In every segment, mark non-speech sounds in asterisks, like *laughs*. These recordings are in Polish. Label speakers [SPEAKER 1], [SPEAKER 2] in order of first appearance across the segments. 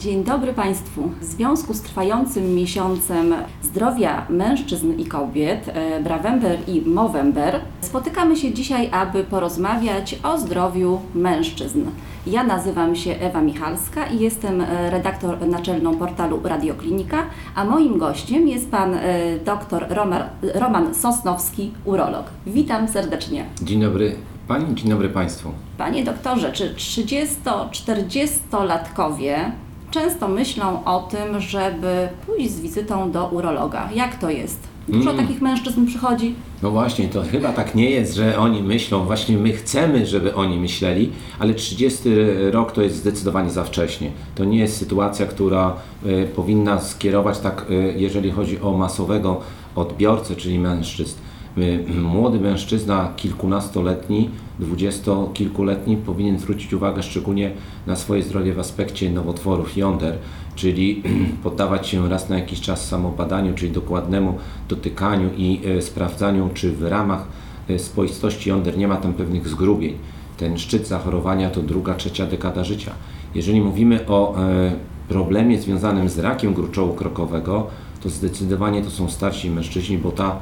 [SPEAKER 1] Dzień dobry Państwu. W związku z trwającym miesiącem zdrowia mężczyzn i kobiet, e, Brawember i Movember, spotykamy się dzisiaj, aby porozmawiać o zdrowiu mężczyzn. Ja nazywam się Ewa Michalska i jestem e, redaktor naczelną portalu Radioklinika, a moim gościem jest pan e, dr Roman, Roman Sosnowski, urolog. Witam serdecznie.
[SPEAKER 2] Dzień dobry Pani, dzień dobry Państwu.
[SPEAKER 1] Panie doktorze, czy 30-40-latkowie często myślą o tym, żeby pójść z wizytą do urologa? Jak to jest? Dużo
[SPEAKER 2] Mm.
[SPEAKER 1] takich mężczyzn przychodzi?
[SPEAKER 2] No właśnie, to chyba tak nie jest, że oni myślą, właśnie my chcemy, żeby oni myśleli, ale 30 rok to jest zdecydowanie za wcześnie. To nie jest sytuacja, która e, powinna skierować tak, e, jeżeli chodzi o masowego odbiorcę, czyli mężczyzn. E, Młody mężczyzna, kilkunastoletni, dwudziestokilkuletni powinien zwrócić uwagę szczególnie na swoje zdrowie w aspekcie nowotworów jąder, czyli *clears throat* poddawać się raz na jakiś czas samobadaniu, czyli dokładnemu dotykaniu i e, sprawdzaniu, czy w ramach e, spoistości jąder nie ma tam pewnych zgrubień. Ten szczyt zachorowania to druga, trzecia dekada życia. Jeżeli mówimy o e, problemie związanym z rakiem gruczołu krokowego, to zdecydowanie to są starsi mężczyźni, bo ta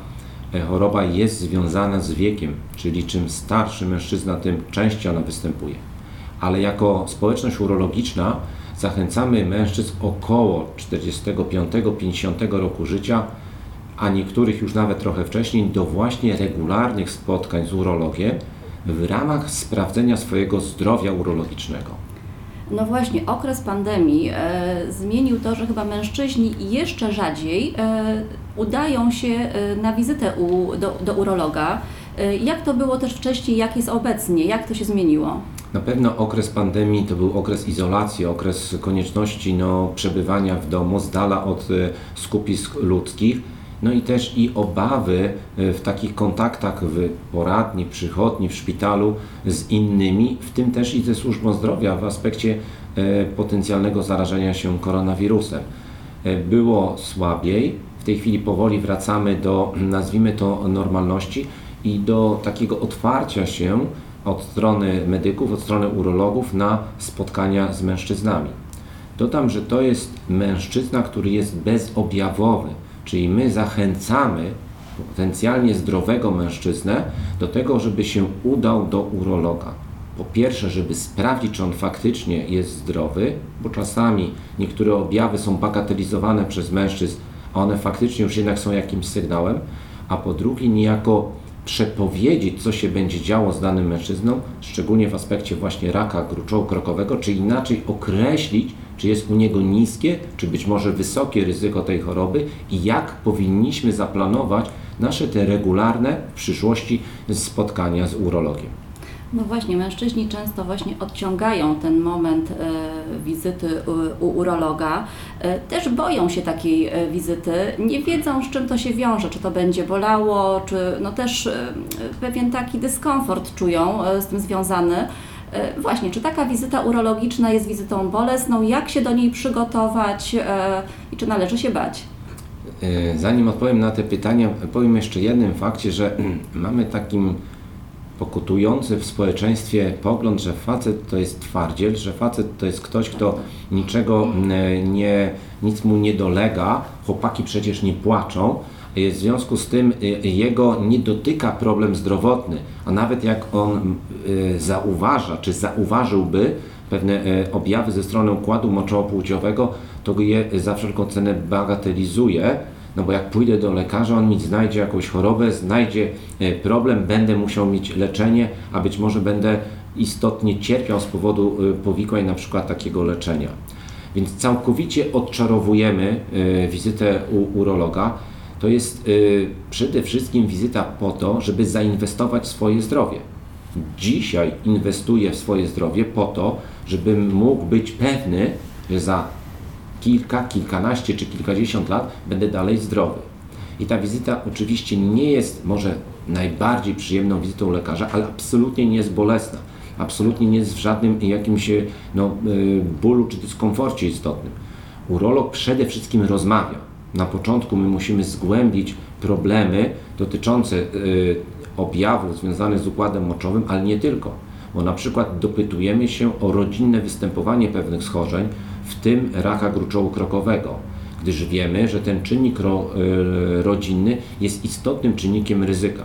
[SPEAKER 2] choroba jest związana z wiekiem, czyli czym starszy mężczyzna, tym częściej ona występuje. Ale jako społeczność urologiczna zachęcamy mężczyzn około 45-50 roku życia, a niektórych już nawet trochę wcześniej, do właśnie regularnych spotkań z urologiem w ramach sprawdzenia swojego zdrowia urologicznego.
[SPEAKER 1] No właśnie, okres pandemii e, zmienił to, że chyba mężczyźni jeszcze rzadziej e, udają się e, na wizytę u, do, do urologa. E, jak to było też wcześniej, jak jest obecnie, jak to się zmieniło?
[SPEAKER 2] Na pewno okres pandemii to był okres izolacji, okres konieczności no, przebywania w domu z dala od e, skupisk ludzkich, no i też i obawy e, w takich kontaktach w poradni, przychodni, w szpitalu z innymi, w tym też i ze służbą zdrowia w aspekcie e, potencjalnego zarażenia się koronawirusem. E, Było słabiej, w tej chwili powoli wracamy do, nazwijmy to, normalności i do takiego otwarcia się od strony medyków, od strony urologów na spotkania z mężczyznami. Dodam, że to jest mężczyzna, który jest bezobjawowy, czyli my zachęcamy potencjalnie zdrowego mężczyznę do tego, żeby się udał do urologa. Po pierwsze, żeby sprawdzić, czy on faktycznie jest zdrowy, bo czasami niektóre objawy są bagatelizowane przez mężczyzn, a one faktycznie już jednak są jakimś sygnałem, a po drugie, niejako przepowiedzieć, co się będzie działo z danym mężczyzną, szczególnie w aspekcie właśnie raka gruczołu krokowego, czy inaczej określić, czy jest u niego niskie, czy być może wysokie ryzyko tej choroby i jak powinniśmy zaplanować nasze te regularne w przyszłości spotkania z urologiem.
[SPEAKER 1] No właśnie, mężczyźni często właśnie odciągają ten moment e, wizyty u, urologa. E, też boją się takiej e, wizyty, nie wiedzą z czym to się wiąże, czy to będzie bolało, czy no też pewien taki dyskomfort czują z tym związany. E, właśnie, czy taka wizyta urologiczna jest wizytą bolesną, jak się do niej przygotować e, i czy należy się bać?
[SPEAKER 2] E, Zanim odpowiem na te pytania, powiem jeszcze jednym fakcie, że *clears throat* mamy takim pokutujący w społeczeństwie pogląd, że facet to jest twardziel, że facet to jest ktoś, kto niczego mm, nie, nic mu nie dolega, chłopaki przecież nie płaczą, w związku z tym e, jego nie dotyka problem zdrowotny, a nawet jak on e, zauważa, czy zauważyłby pewne e, objawy ze strony układu moczowo-płciowego, to je za wszelką cenę bagatelizuje, no bo jak pójdę do lekarza, on mi znajdzie jakąś chorobę, znajdzie problem, będę musiał mieć leczenie, a być może będę istotnie cierpiał z powodu powikłań na przykład takiego leczenia. Więc całkowicie odczarowujemy wizytę u urologa. To jest e, przede wszystkim wizyta po to, żeby zainwestować w swoje zdrowie. Dzisiaj inwestuję w swoje zdrowie po to, żebym mógł być pewny, że za kilka, kilkanaście czy kilkadziesiąt lat będę dalej zdrowy. I ta wizyta oczywiście nie jest może najbardziej przyjemną wizytą lekarza, ale absolutnie nie jest bolesna. Absolutnie nie jest w żadnym jakimś no, y, bólu czy dyskomforcie istotnym. Urolog przede wszystkim rozmawia. Na początku my musimy zgłębić problemy dotyczące y, objawów związanych z układem moczowym, ale nie tylko. Bo na przykład dopytujemy się o rodzinne występowanie pewnych schorzeń, w tym raka gruczołu krokowego, gdyż wiemy, że ten czynnik ro, y, rodzinny jest istotnym czynnikiem ryzyka.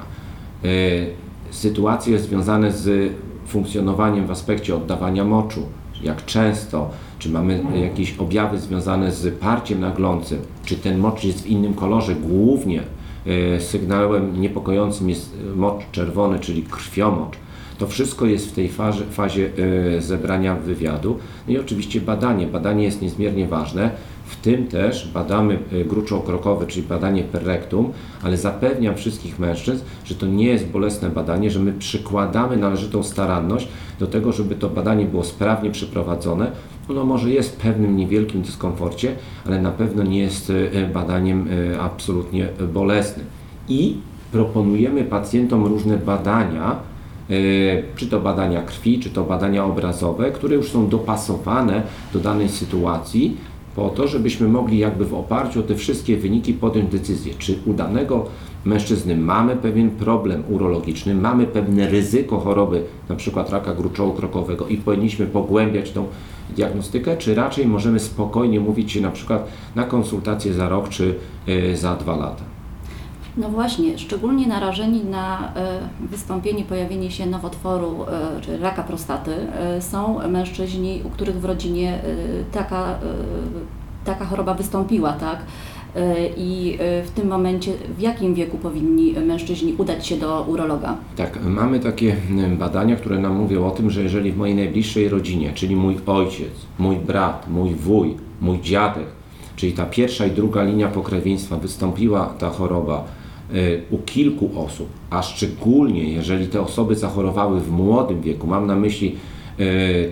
[SPEAKER 2] Y, sytuacje związane z funkcjonowaniem w aspekcie oddawania moczu, jak często, czy mamy jakieś objawy związane z parciem naglącym, czy ten mocz jest w innym kolorze, głównie e, sygnałem niepokojącym jest mocz czerwony, czyli krwiomocz. To wszystko jest w tej fazie, fazie e, zebrania wywiadu. No i oczywiście badanie. Badanie jest niezmiernie ważne. W tym też badamy e, gruczoł krokowy, czyli badanie per rectum, ale zapewniam wszystkich mężczyzn, że to nie jest bolesne badanie, że my przykładamy należytą staranność do tego, żeby to badanie było sprawnie przeprowadzone. Ono może jest w pewnym niewielkim dyskomforcie, ale na pewno nie jest e, badaniem absolutnie bolesnym. I proponujemy pacjentom różne badania, czy to badania krwi, czy to badania obrazowe, które już są dopasowane do danej sytuacji, po to, żebyśmy mogli jakby w oparciu o te wszystkie wyniki podjąć decyzję, czy u danego mężczyzny mamy pewien problem urologiczny, mamy pewne ryzyko choroby, na przykład raka gruczołu krokowego i powinniśmy pogłębiać tą diagnostykę, czy raczej możemy spokojnie mówić się na przykład na konsultację za rok czy y, za dwa lata.
[SPEAKER 1] No właśnie, szczególnie narażeni na e, wystąpienie, pojawienie się nowotworu e, czy raka prostaty e, są mężczyźni, u których w rodzinie taka, taka choroba wystąpiła, tak? I w tym momencie w jakim wieku powinni mężczyźni udać się do urologa?
[SPEAKER 2] Tak, mamy takie badania, które nam mówią o tym, że jeżeli w mojej najbliższej rodzinie, czyli mój ojciec, mój brat, mój wuj, mój dziadek, czyli ta pierwsza i druga linia pokrewieństwa wystąpiła ta choroba, u kilku osób, a szczególnie jeżeli te osoby zachorowały w młodym wieku, mam na myśli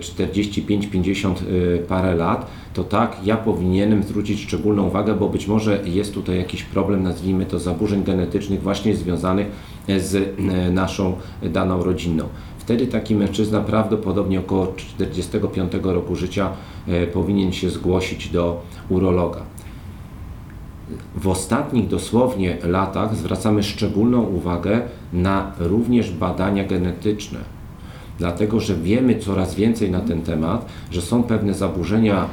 [SPEAKER 2] 45-50 e, parę lat, to tak, ja powinienem zwrócić szczególną uwagę, bo być może jest tutaj jakiś problem, nazwijmy to zaburzeń genetycznych, właśnie związanych z e, naszą daną rodzinną. Wtedy taki mężczyzna prawdopodobnie około 45 roku życia e, powinien się zgłosić do urologa w ostatnich dosłownie latach zwracamy szczególną uwagę na również badania genetyczne. Dlatego, że wiemy coraz więcej na ten temat, że są pewne zaburzenia, e,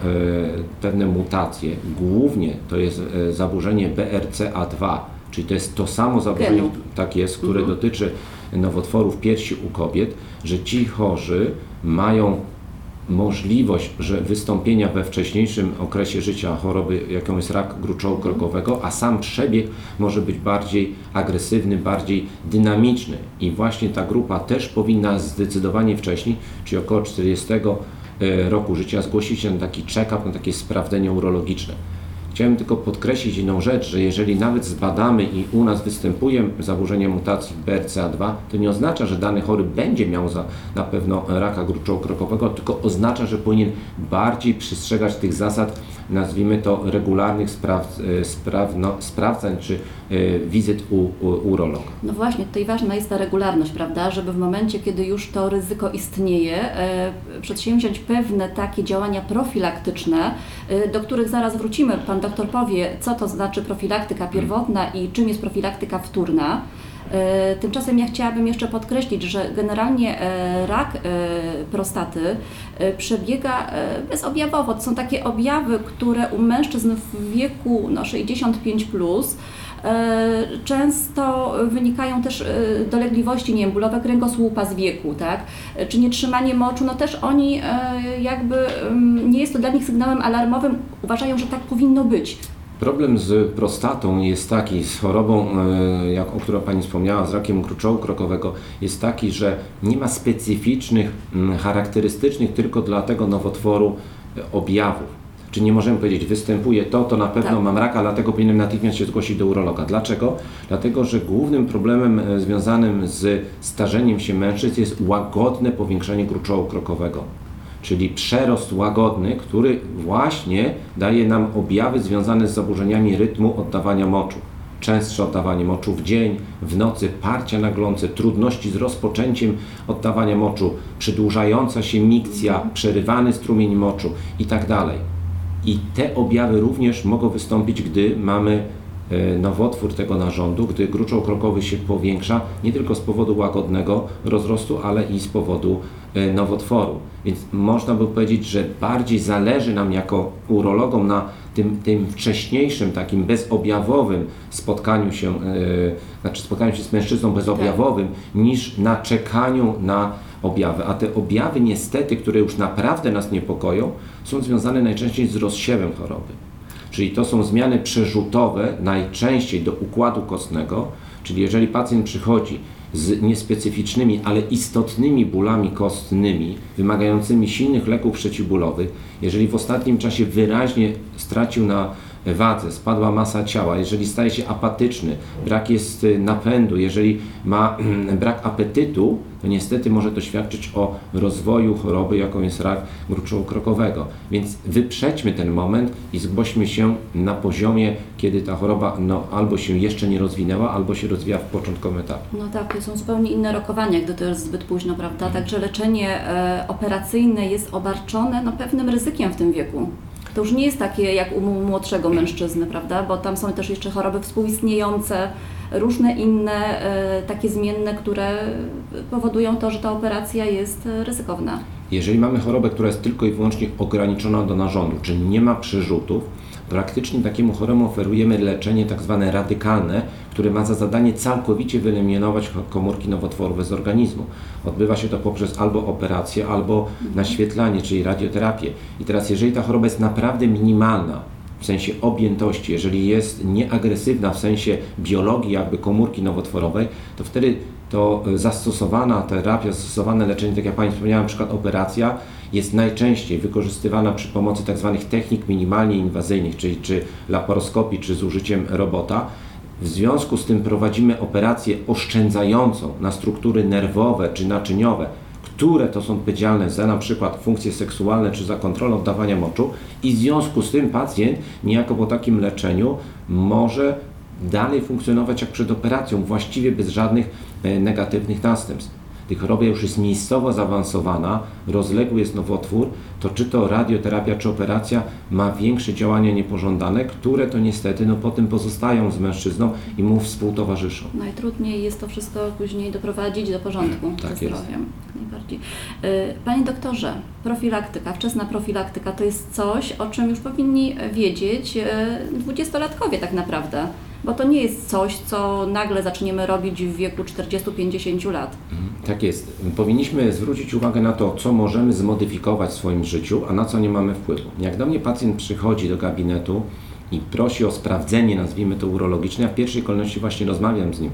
[SPEAKER 2] pewne mutacje. Głównie to jest e, zaburzenie BRCA2, czyli to jest to samo zaburzenie, tak jest, które mhm. dotyczy nowotworów piersi u kobiet, że ci chorzy mają możliwość że wystąpienia we wcześniejszym okresie życia choroby, jaką jest rak gruczołu krokowego, a sam przebieg może być bardziej agresywny, bardziej dynamiczny. I właśnie ta grupa też powinna zdecydowanie wcześniej, czyli około 40 e, roku życia, zgłosić się na taki check-up, na takie sprawdzenie urologiczne. Chciałem tylko podkreślić jedną rzecz, że jeżeli nawet zbadamy i u nas występuje zaburzenie mutacji BRCA2, to nie oznacza, że dany chory będzie miał za, na pewno raka gruczołu krokowego, tylko oznacza, że powinien bardziej przestrzegać tych zasad, nazwijmy to regularnych spraw, e, spraw, no, sprawdzań czy y, wizyt u, u urologa.
[SPEAKER 1] No właśnie, tutaj ważna jest ta regularność, prawda, żeby w momencie, kiedy już to ryzyko istnieje, y, przedsięwziąć pewne takie działania profilaktyczne, do których zaraz wrócimy. Pan doktor powie, co to znaczy profilaktyka pierwotna i czym jest profilaktyka wtórna. E, tymczasem ja chciałabym jeszcze podkreślić, że generalnie e, rak e, prostaty przebiega bezobjawowo. To są takie objawy, które u mężczyzn w wieku no, 65 plus często wynikają też dolegliwości, nie wiem, bólowe kręgosłupa z wieku, tak? Czy nietrzymanie moczu, no też oni jakby, mm, nie jest to dla nich sygnałem alarmowym, uważają, że tak powinno być.
[SPEAKER 2] Problem z prostatą jest taki, z chorobą, e, jak, o której Pani wspomniała, z rakiem gruczołu krokowego, jest taki, że nie ma specyficznych, charakterystycznych tylko dla tego nowotworu e, objawów. Czy nie możemy powiedzieć, występuje to, to na pewno tak. mam raka, dlatego powinienem natychmiast się zgłosić do urologa. Dlaczego? Dlatego, że głównym problemem e, związanym z starzeniem się mężczyzn jest łagodne powiększenie gruczołu krokowego czyli przerost łagodny, który właśnie daje nam objawy związane z zaburzeniami rytmu oddawania moczu. Częstsze oddawanie moczu w dzień, w nocy, parcia naglące, trudności z rozpoczęciem oddawania moczu, przedłużająca się mikcja, przerywany strumień moczu itd. Tak I te objawy również mogą wystąpić, gdy mamy nowotwór tego narządu, gdy gruczoł krokowy się powiększa, nie tylko z powodu łagodnego rozrostu, ale i z powodu e, nowotworu. Więc można by powiedzieć, że bardziej zależy nam jako urologom na tym, tym wcześniejszym, takim bezobjawowym spotkaniu się, e, znaczy spotkaniu się z mężczyzną bezobjawowym, niż na czekaniu na objawy. A te objawy niestety, które już naprawdę nas niepokoją, są związane najczęściej z rozsiewem choroby. Czyli to są zmiany przerzutowe najczęściej do układu kostnego, czyli jeżeli pacjent przychodzi z niespecyficznymi, ale istotnymi bólami kostnymi, wymagającymi silnych leków przeciwbólowych, jeżeli w ostatnim czasie wyraźnie stracił na wadze, spadła masa ciała, jeżeli staje się apatyczny, brak jest y, napędu, jeżeli ma brak apetytu, to niestety może to świadczyć o rozwoju choroby, jaką jest rak gruczołu krokowego. Więc wyprzedźmy ten moment i zgłośmy się na poziomie, kiedy ta choroba no, albo się jeszcze nie rozwinęła, albo się rozwija w początkowym etapie.
[SPEAKER 1] No tak, to są zupełnie inne rokowania, gdy to jest zbyt późno, prawda? Także leczenie e, operacyjne jest obarczone no, pewnym ryzykiem w tym wieku. To już nie jest takie jak u młodszego mężczyzny, prawda? Bo tam są też jeszcze choroby współistniejące, różne inne e, takie zmienne, które powodują to, że ta operacja jest e, ryzykowna.
[SPEAKER 2] Jeżeli mamy chorobę, która jest tylko i wyłącznie ograniczona do narządu, czyli nie ma przerzutów, praktycznie takiemu choremu oferujemy leczenie tak zwane radykalne, które ma za zadanie całkowicie wyeliminować komórki nowotworowe z organizmu. Odbywa się to poprzez albo operację, albo naświetlanie, czyli radioterapię. I teraz, jeżeli ta choroba jest naprawdę minimalna, w sensie objętości, jeżeli jest nieagresywna w sensie biologii jakby komórki nowotworowej, to wtedy to zastosowana terapia, zastosowane leczenie, tak jak Pani wspomniała, na przykład operacja, jest najczęściej wykorzystywana przy pomocy tzw. Tak technik minimalnie inwazyjnych, czyli czy laparoskopii, czy z użyciem robota. W związku z tym prowadzimy operację oszczędzającą na struktury nerwowe czy naczyniowe, które to są odpowiedzialne za na przykład funkcje seksualne czy za kontrolę oddawania moczu i w związku z tym pacjent niejako po takim leczeniu może dalej funkcjonować jak przed operacją, właściwie bez żadnych e, negatywnych następstw gdy choroba już jest miejscowo zaawansowana, rozległy jest nowotwór, to czy to radioterapia, czy operacja ma większe działania niepożądane, które to niestety no, potem pozostają z mężczyzną i mu współtowarzyszą.
[SPEAKER 1] Najtrudniej jest to wszystko później doprowadzić do porządku
[SPEAKER 2] tak
[SPEAKER 1] ze zdrowiem. Najbardziej. Y, panie doktorze, profilaktyka, wczesna profilaktyka to jest coś, o czym już powinni wiedzieć y, dwudziestolatkowie tak naprawdę bo to nie jest coś, co nagle zaczniemy robić w wieku 40-50 lat.
[SPEAKER 2] Mhm, tak jest. Powinniśmy zwrócić uwagę na to, co możemy zmodyfikować w swoim życiu, a na co nie mamy wpływu. Jak do mnie pacjent przychodzi do gabinetu i prosi o sprawdzenie, nazwijmy to urologiczne, ja w pierwszej kolejności właśnie rozmawiam z nim,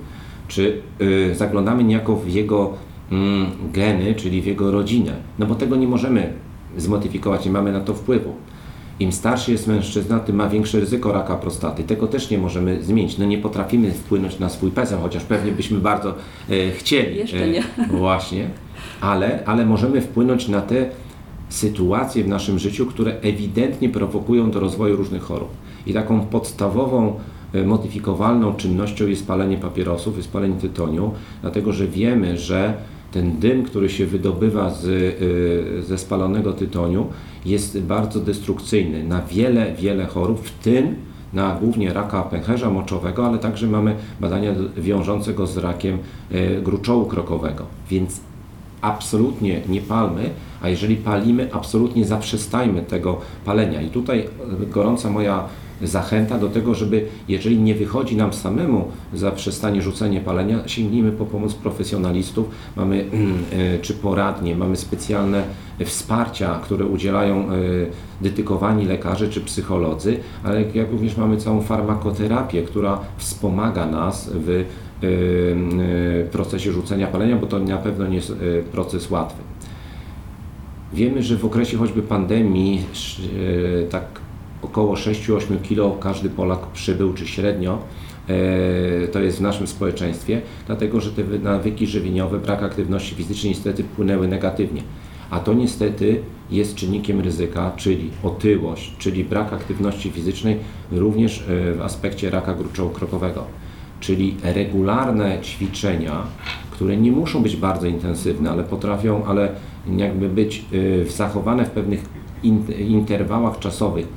[SPEAKER 2] czy yy, zaglądamy niejako w jego mm, geny, czyli w jego rodzinę, no bo tego nie możemy zmodyfikować, nie mamy na to wpływu. Im starszy jest mężczyzna, tym ma większe ryzyko raka prostaty. Tego też nie możemy zmienić. No nie potrafimy wpłynąć na swój PESEL, chociaż pewnie byśmy bardzo e, chcieli.
[SPEAKER 1] Jeszcze nie.
[SPEAKER 2] E, *laughs* właśnie. Ale, ale możemy wpłynąć na te sytuacje w naszym życiu, które ewidentnie prowokują do rozwoju różnych chorób. I taką podstawową e, modyfikowalną czynnością jest palenie papierosów, jest palenie tytoniu, dlatego że wiemy, że ten dym, który się wydobywa z, y, ze spalonego tytoniu, jest bardzo destrukcyjny na wiele, wiele chorób, w tym na głównie raka pęcherza moczowego, ale także mamy badania wiążące go z rakiem y, gruczołu krokowego. Więc absolutnie nie palmy, a jeżeli palimy, absolutnie zaprzestajmy tego palenia. I tutaj gorąca moja zachęta do tego, żeby jeżeli nie wychodzi nam samemu zaprzestanie rzucenie palenia, sięgnijmy po pomoc profesjonalistów, mamy e, czy poradnie, mamy specjalne wsparcia, które udzielają e, dedykowani lekarze czy psycholodzy, ale jak również mamy całą farmakoterapię, która wspomaga nas w e, procesie rzucenia palenia, bo to na pewno nie jest proces łatwy. Wiemy, że w okresie choćby pandemii tak około 6-8 kg każdy Polak przybył, czy średnio, e, to jest w naszym społeczeństwie, dlatego że te nawyki żywieniowe, brak aktywności fizycznej niestety wpłynęły negatywnie. A to niestety jest czynnikiem ryzyka, czyli otyłość, czyli brak aktywności fizycznej również e, w aspekcie raka gruczołu krokowego. Czyli regularne ćwiczenia, które nie muszą być bardzo intensywne, ale potrafią, ale jakby być e, zachowane w pewnych interwałach czasowych,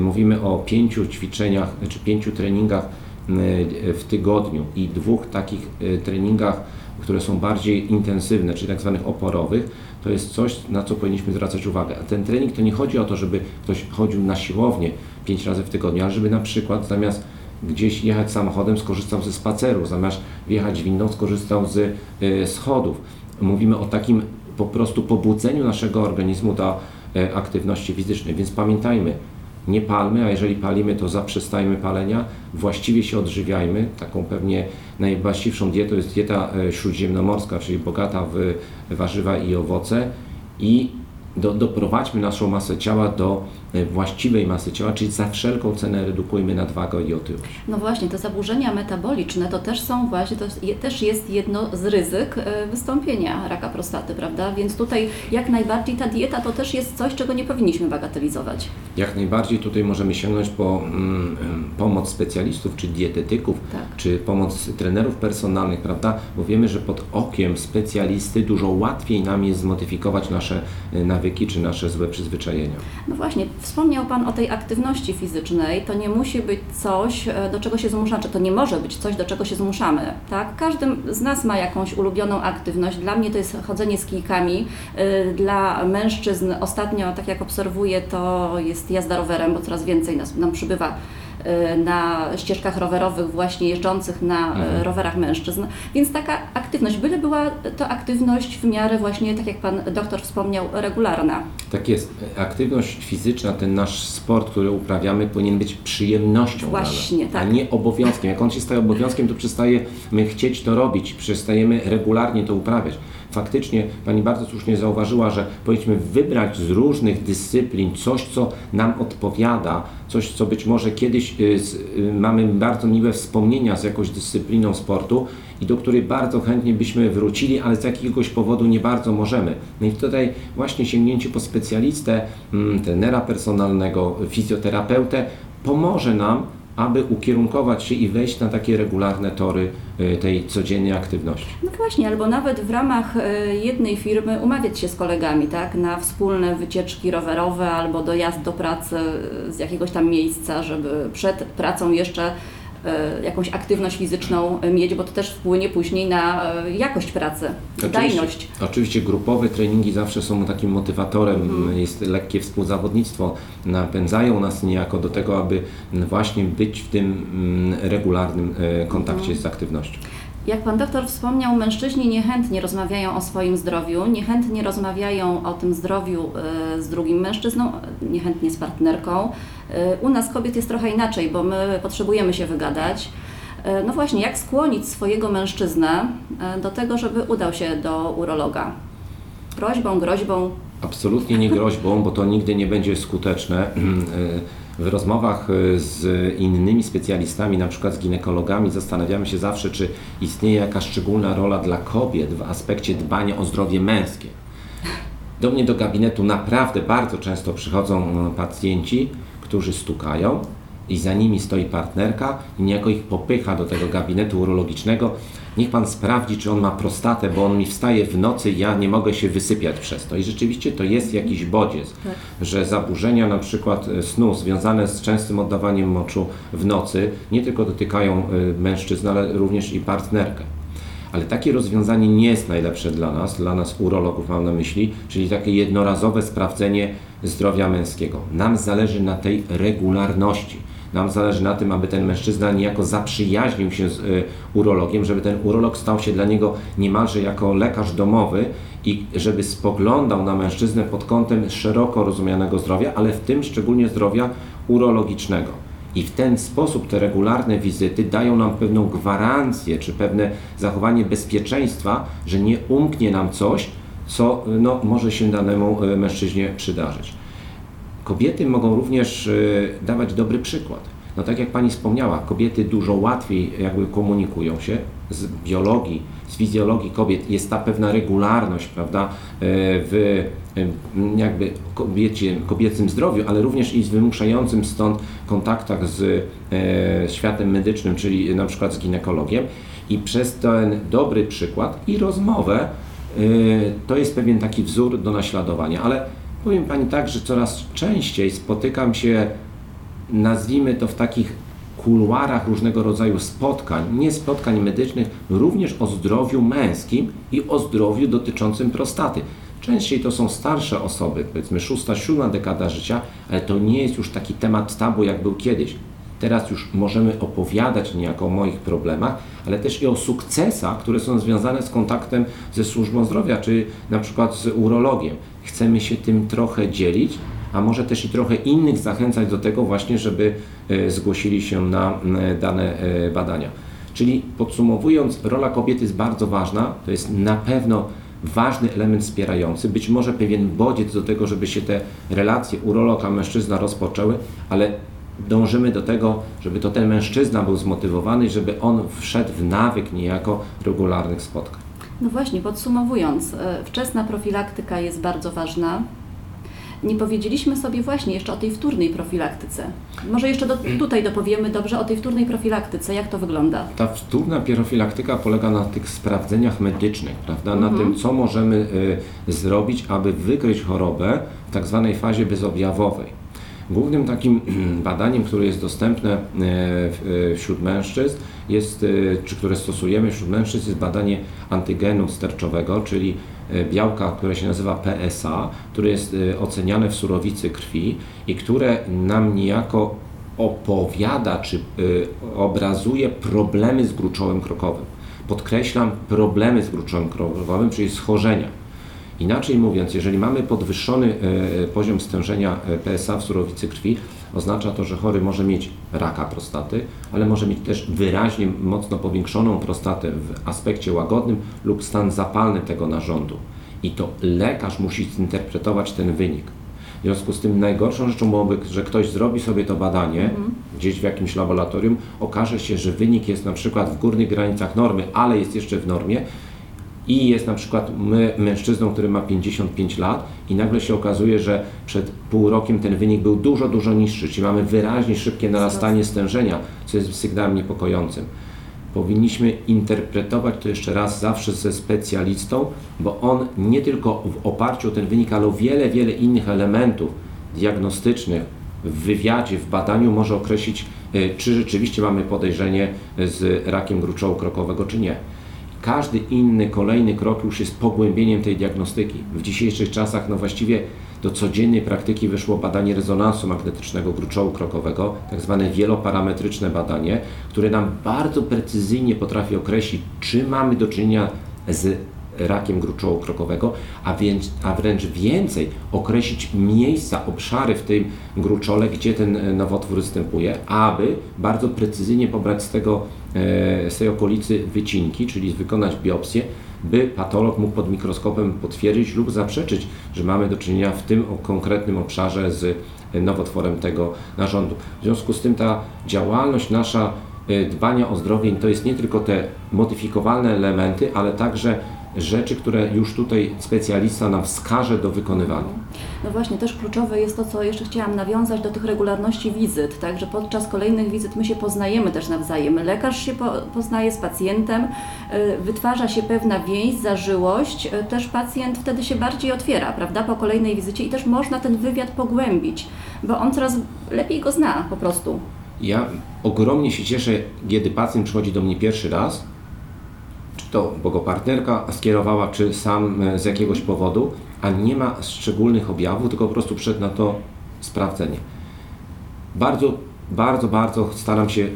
[SPEAKER 2] mówimy o pięciu ćwiczeniach czy pięciu treningach y, w tygodniu i dwóch takich y, treningach, które są bardziej intensywne, czyli tak zwanych oporowych, to jest coś, na co powinniśmy zwracać uwagę. A ten trening to nie chodzi o to, żeby ktoś chodził na siłownię pięć razy w tygodniu, ale żeby na przykład zamiast gdzieś jechać samochodem, skorzystał ze spaceru, zamiast wjechać windą, skorzystał z y, schodów. Mówimy o takim po prostu pobudzeniu naszego organizmu do y, aktywności fizycznej, więc pamiętajmy, nie palmy, a jeżeli palimy, to zaprzestajmy palenia, właściwie się odżywiajmy. Taką pewnie najwłaściwszą dietą jest dieta y, śródziemnomorska, czyli bogata w warzywa i owoce i do, doprowadźmy naszą masę ciała do e, właściwej masy ciała, czyli za wszelką cenę redukujmy nadwagę i otyłość.
[SPEAKER 1] No właśnie, te zaburzenia metaboliczne to też są właśnie, to jest, też jest jedno z ryzyk e, wystąpienia raka prostaty, prawda? Więc tutaj jak najbardziej ta dieta to też jest coś, czego nie powinniśmy bagatelizować.
[SPEAKER 2] Jak najbardziej tutaj możemy sięgnąć po mm, pomoc specjalistów, czy dietetyków, tak. czy pomoc trenerów personalnych, prawda? Bo wiemy, że pod okiem specjalisty dużo łatwiej nam jest zmodyfikować nasze e, nawyki, czy nasze złe przyzwyczajenia.
[SPEAKER 1] No właśnie, wspomniał Pan o tej aktywności fizycznej. To nie musi być coś, e, do czego się zmuszamy, czy to nie może być coś, do czego się zmuszamy, tak? Każdy z nas ma jakąś ulubioną aktywność. Dla mnie to jest chodzenie z kijkami. E, dla mężczyzn ostatnio, tak jak obserwuję, to jest jazda rowerem, bo coraz więcej nas, nam przybywa na ścieżkach rowerowych właśnie jeżdżących na y, mhm. rowerach mężczyzn. Więc taka aktywność, byle była to aktywność w miarę właśnie, tak jak Pan doktor wspomniał, regularna.
[SPEAKER 2] Tak jest. Aktywność fizyczna, ten nasz sport, który uprawiamy, powinien być przyjemnością
[SPEAKER 1] Właśnie,
[SPEAKER 2] tak. a nie obowiązkiem. Jak on się staje obowiązkiem, to przestajemy chcieć to robić, przestajemy regularnie to uprawiać faktycznie Pani bardzo słusznie zauważyła, że powinniśmy wybrać z różnych dyscyplin coś, co nam odpowiada, coś, co być może kiedyś y, y, mamy bardzo miłe wspomnienia z jakąś dyscypliną sportu i do której bardzo chętnie byśmy wrócili, ale z jakiegoś powodu nie bardzo możemy. No i tutaj właśnie sięgnięcie po specjalistę, mm, trenera personalnego, fizjoterapeutę pomoże nam aby ukierunkować się i wejść na takie regularne tory y, tej codziennej aktywności.
[SPEAKER 1] No właśnie, albo nawet w ramach y, jednej firmy umawiać się z kolegami, tak, na wspólne wycieczki rowerowe albo dojazd do pracy z jakiegoś tam miejsca, żeby przed pracą jeszcze E, jakąś aktywność fizyczną mieć, bo to też wpłynie później na e, jakość pracy, wydajność.
[SPEAKER 2] Oczywiście grupowe treningi zawsze są takim motywatorem, mhm. jest lekkie współzawodnictwo, napędzają nas niejako do tego, aby właśnie być w tym mm, regularnym e, kontakcie mhm. z aktywnością.
[SPEAKER 1] Jak pan doktor wspomniał, mężczyźni niechętnie rozmawiają o swoim zdrowiu, niechętnie rozmawiają o tym zdrowiu z drugim mężczyzną, niechętnie z partnerką. U nas kobiet jest trochę inaczej, bo my potrzebujemy się wygadać. E, no właśnie, jak skłonić swojego mężczyznę e, do tego, żeby udał się do urologa? Prośbą, groźbą?
[SPEAKER 2] Absolutnie nie groźbą, bo to nigdy nie będzie skuteczne. *clears throat* W rozmowach z innymi specjalistami, na przykład z ginekologami, zastanawiamy się zawsze, czy istnieje jakaś szczególna rola dla kobiet w aspekcie dbania o zdrowie męskie. Do mnie do gabinetu naprawdę bardzo często przychodzą pacjenci, którzy stukają i za nimi stoi partnerka i niejako ich popycha do tego gabinetu urologicznego. Niech pan sprawdzi, czy on ma prostatę, bo on mi wstaje w nocy i ja nie mogę się wysypiać przez to. I rzeczywiście to jest jakiś bodziec, tak. że zaburzenia na przykład e, snu związane z częstym oddawaniem moczu w nocy nie tylko dotykają e, mężczyzn, ale również i partnerkę. Ale takie rozwiązanie nie jest najlepsze dla nas, dla nas urologów mam na myśli, czyli takie jednorazowe sprawdzenie zdrowia męskiego. Nam zależy na tej regularności. Nam zależy na tym, aby ten mężczyzna niejako zaprzyjaźnił się z y, urologiem, żeby ten urolog stał się dla niego niemalże jako lekarz domowy i żeby spoglądał na mężczyznę pod kątem szeroko rozumianego zdrowia, ale w tym szczególnie zdrowia urologicznego. I w ten sposób te regularne wizyty dają nam pewną gwarancję, czy pewne zachowanie bezpieczeństwa, że nie umknie nam coś, co no, może się danemu e, mężczyźnie przydarzyć. Kobiety mogą również e, dawać dobry przykład. No tak jak Pani wspomniała, kobiety dużo łatwiej jakby komunikują się z biologii, z fizjologii kobiet. Jest ta pewna regularność, prawda, e, w jakby kobiecie, kobiecym zdrowiu, ale również i z wymuszającym stąd kontaktach z światem medycznym, czyli na przykład z ginekologiem. I przez ten dobry przykład i rozmowę Y, to jest pewien taki wzór do naśladowania, ale powiem Pani tak, że coraz częściej spotykam się nazwijmy to w takich kuluarach różnego rodzaju spotkań, nie spotkań medycznych, również o zdrowiu męskim i o zdrowiu dotyczącym prostaty. Częściej to są starsze osoby, powiedzmy szósta, siódma dekada życia, ale to nie jest już taki temat tabu, jak był kiedyś. Teraz już możemy opowiadać niejako o moich problemach, ale też i o sukcesach, które są związane z kontaktem ze służbą zdrowia, czy na przykład z urologiem. Chcemy się tym trochę dzielić, a może też i trochę innych zachęcać do tego właśnie, żeby e, zgłosili się na dane e, badania. Czyli podsumowując, rola kobiety jest bardzo ważna, to jest na pewno ważny element wspierający, być może pewien bodziec do tego, żeby się te relacje urologa-mężczyzna rozpoczęły, ale dążymy do tego, żeby to ten mężczyzna był zmotywowany żeby on wszedł w nawyk niejako regularnych spotkań.
[SPEAKER 1] No właśnie, podsumowując, e, wczesna profilaktyka jest bardzo ważna. Nie powiedzieliśmy sobie właśnie jeszcze o tej wtórnej profilaktyce. Może jeszcze do, tutaj dopowiemy dobrze o tej wtórnej profilaktyce, jak to wygląda.
[SPEAKER 2] Ta wtórna profilaktyka polega na tych sprawdzeniach medycznych, prawda? Na tym, co możemy y, zrobić, aby wykryć chorobę w tak zwanej fazie bezobjawowej. Głównym takim *clears throat* badaniem, które jest dostępne e, e, wśród mężczyzn, jest, e, czy które stosujemy wśród mężczyzn, jest badanie antygenu sterczowego, czyli białka, które się nazywa PSA, które jest oceniane w surowicy krwi i które nam niejako opowiada czy obrazuje problemy z gruczołem krokowym. Podkreślam problemy z gruczołem krokowym, czyli schorzenia. Inaczej mówiąc, jeżeli mamy podwyższony e, poziom stężenia e, PSA w surowicy krwi, oznacza to, że chory może mieć raka prostaty, ale może mieć też wyraźnie mocno powiększoną prostatę w aspekcie łagodnym lub stan zapalny tego narządu. I to lekarz musi zinterpretować ten wynik. W związku z tym najgorszą rzeczą byłoby, że ktoś zrobi sobie to badanie gdzieś w jakimś laboratorium, okaże się, że wynik jest na przykład w górnych granicach normy, ale jest jeszcze w normie i jest na przykład my, mężczyzną, który ma 55 lat i nagle się okazuje, że przed pół rokiem ten wynik był dużo, dużo niższy, czyli mamy wyraźnie szybkie narastanie stężenia, co jest sygnałem niepokojącym. Powinniśmy interpretować to jeszcze raz zawsze ze specjalistą, bo on nie tylko w oparciu o ten wynik, ale o wiele, wiele innych elementów diagnostycznych w wywiadzie, w badaniu może określić, y, czy rzeczywiście mamy podejrzenie z rakiem gruczołu krokowego, czy nie. Każdy inny, kolejny krok już jest pogłębieniem tej diagnostyki. W dzisiejszych czasach, no właściwie do codziennej praktyki wyszło badanie rezonansu magnetycznego gruczołu krokowego, tak zwane wieloparametryczne badanie, które nam bardzo precyzyjnie potrafi określić, czy mamy do czynienia z rakiem gruczołu krokowego, a, więc, a wręcz więcej określić miejsca, obszary w tym gruczole, gdzie ten e, nowotwór występuje, aby bardzo precyzyjnie pobrać z, tego, e, z tej okolicy wycinki, czyli wykonać biopsję, by patolog mógł pod mikroskopem potwierdzić lub zaprzeczyć, że mamy do czynienia w tym konkretnym obszarze z e, nowotworem tego narządu. W związku z tym ta działalność nasza dbania o zdrowie to jest nie tylko te modyfikowalne elementy, ale także rzeczy, które już tutaj specjalista nam wskaże do wykonywania.
[SPEAKER 1] No właśnie, też kluczowe jest to, co jeszcze chciałam nawiązać do tych regularności wizyt, tak, że podczas kolejnych wizyt my się poznajemy też nawzajem. Lekarz się po, poznaje z pacjentem, y, wytwarza się pewna więź, zażyłość, y, też pacjent wtedy się bardziej otwiera, prawda, po kolejnej wizycie i też można ten wywiad pogłębić, bo on coraz lepiej go zna po prostu.
[SPEAKER 2] Ja ogromnie się cieszę, kiedy pacjent przychodzi do mnie pierwszy raz, to bo go partnerka skierowała, czy sam e, z jakiegoś powodu, a nie ma szczególnych objawów, tylko po prostu przed na to sprawdzenie. Bardzo, bardzo, bardzo staram się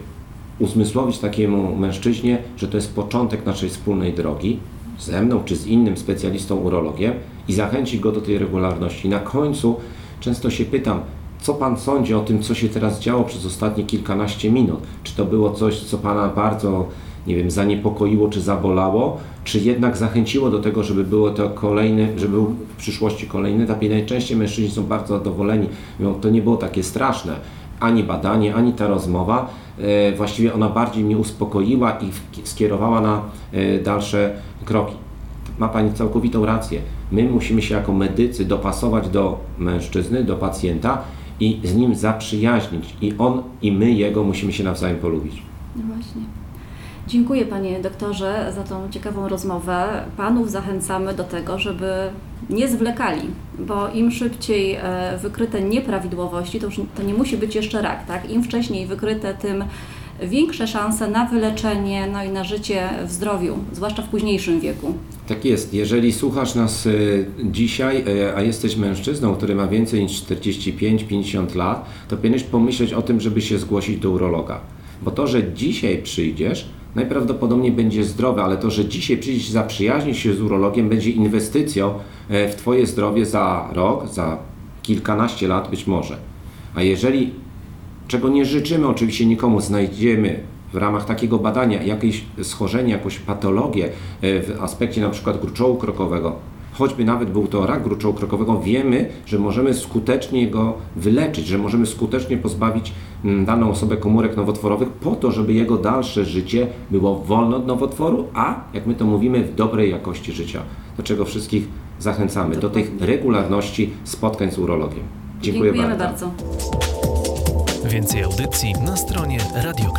[SPEAKER 2] uzmysłowić takiemu mężczyźnie, że to jest początek naszej wspólnej drogi ze mną czy z innym specjalistą urologiem i zachęcić go do tej regularności. Na końcu często się pytam, co Pan sądzi o tym, co się teraz działo przez ostatnie kilkanaście minut? Czy to było coś, co Pana bardzo, nie wiem, zaniepokoiło czy zabolało, czy jednak zachęciło do tego, żeby było to kolejny, żeby był w przyszłości kolejny etap i najczęściej mężczyźni są bardzo zadowoleni. Mówią, to nie było takie straszne. Ani badanie, ani ta rozmowa. E, właściwie ona bardziej mnie uspokoiła i skierowała na e, dalsze kroki. Ma Pani całkowitą rację. My musimy się jako medycy dopasować do mężczyzny, do pacjenta i z nim zaprzyjaźnić. I on i my jego musimy się nawzajem polubić.
[SPEAKER 1] No właśnie. Dziękuję Panie doktorze za tą ciekawą rozmowę. Panów zachęcamy do tego, żeby nie zwlekali, bo im szybciej e, wykryte nieprawidłowości, to już to nie musi być jeszcze rak, tak? Im wcześniej wykryte, tym większe szanse na wyleczenie, no i na życie w zdrowiu, zwłaszcza w późniejszym wieku.
[SPEAKER 2] Tak jest. Jeżeli słuchasz nas y, dzisiaj, y, a jesteś mężczyzną, który ma więcej niż 45-50 lat, to powinieneś pomyśleć o tym, żeby się zgłosić do urologa. Bo to, że dzisiaj przyjdziesz, najprawdopodobniej będzie zdrowe, ale to, że dzisiaj przyjdziesz i zaprzyjaźnisz się z urologiem, będzie inwestycją e, w Twoje zdrowie za rok, za kilkanaście lat być może. A jeżeli czego nie życzymy oczywiście nikomu, znajdziemy w ramach takiego badania jakieś schorzenie, jakąś patologię e, w aspekcie na przykład gruczołu krokowego, choćby nawet był to rak gruczołu krokowego, wiemy, że możemy skutecznie go wyleczyć, że możemy skutecznie pozbawić mm, daną osobę komórek nowotworowych po to, żeby jego dalsze życie było wolne od nowotworu, a jak my to mówimy, w dobrej jakości życia. Do czego wszystkich zachęcamy, do tych regularności spotkań z urologiem. Dziękuję
[SPEAKER 1] Dziękujemy
[SPEAKER 2] bardzo.
[SPEAKER 1] bardzo.
[SPEAKER 3] Więcej audycji na stronie Radio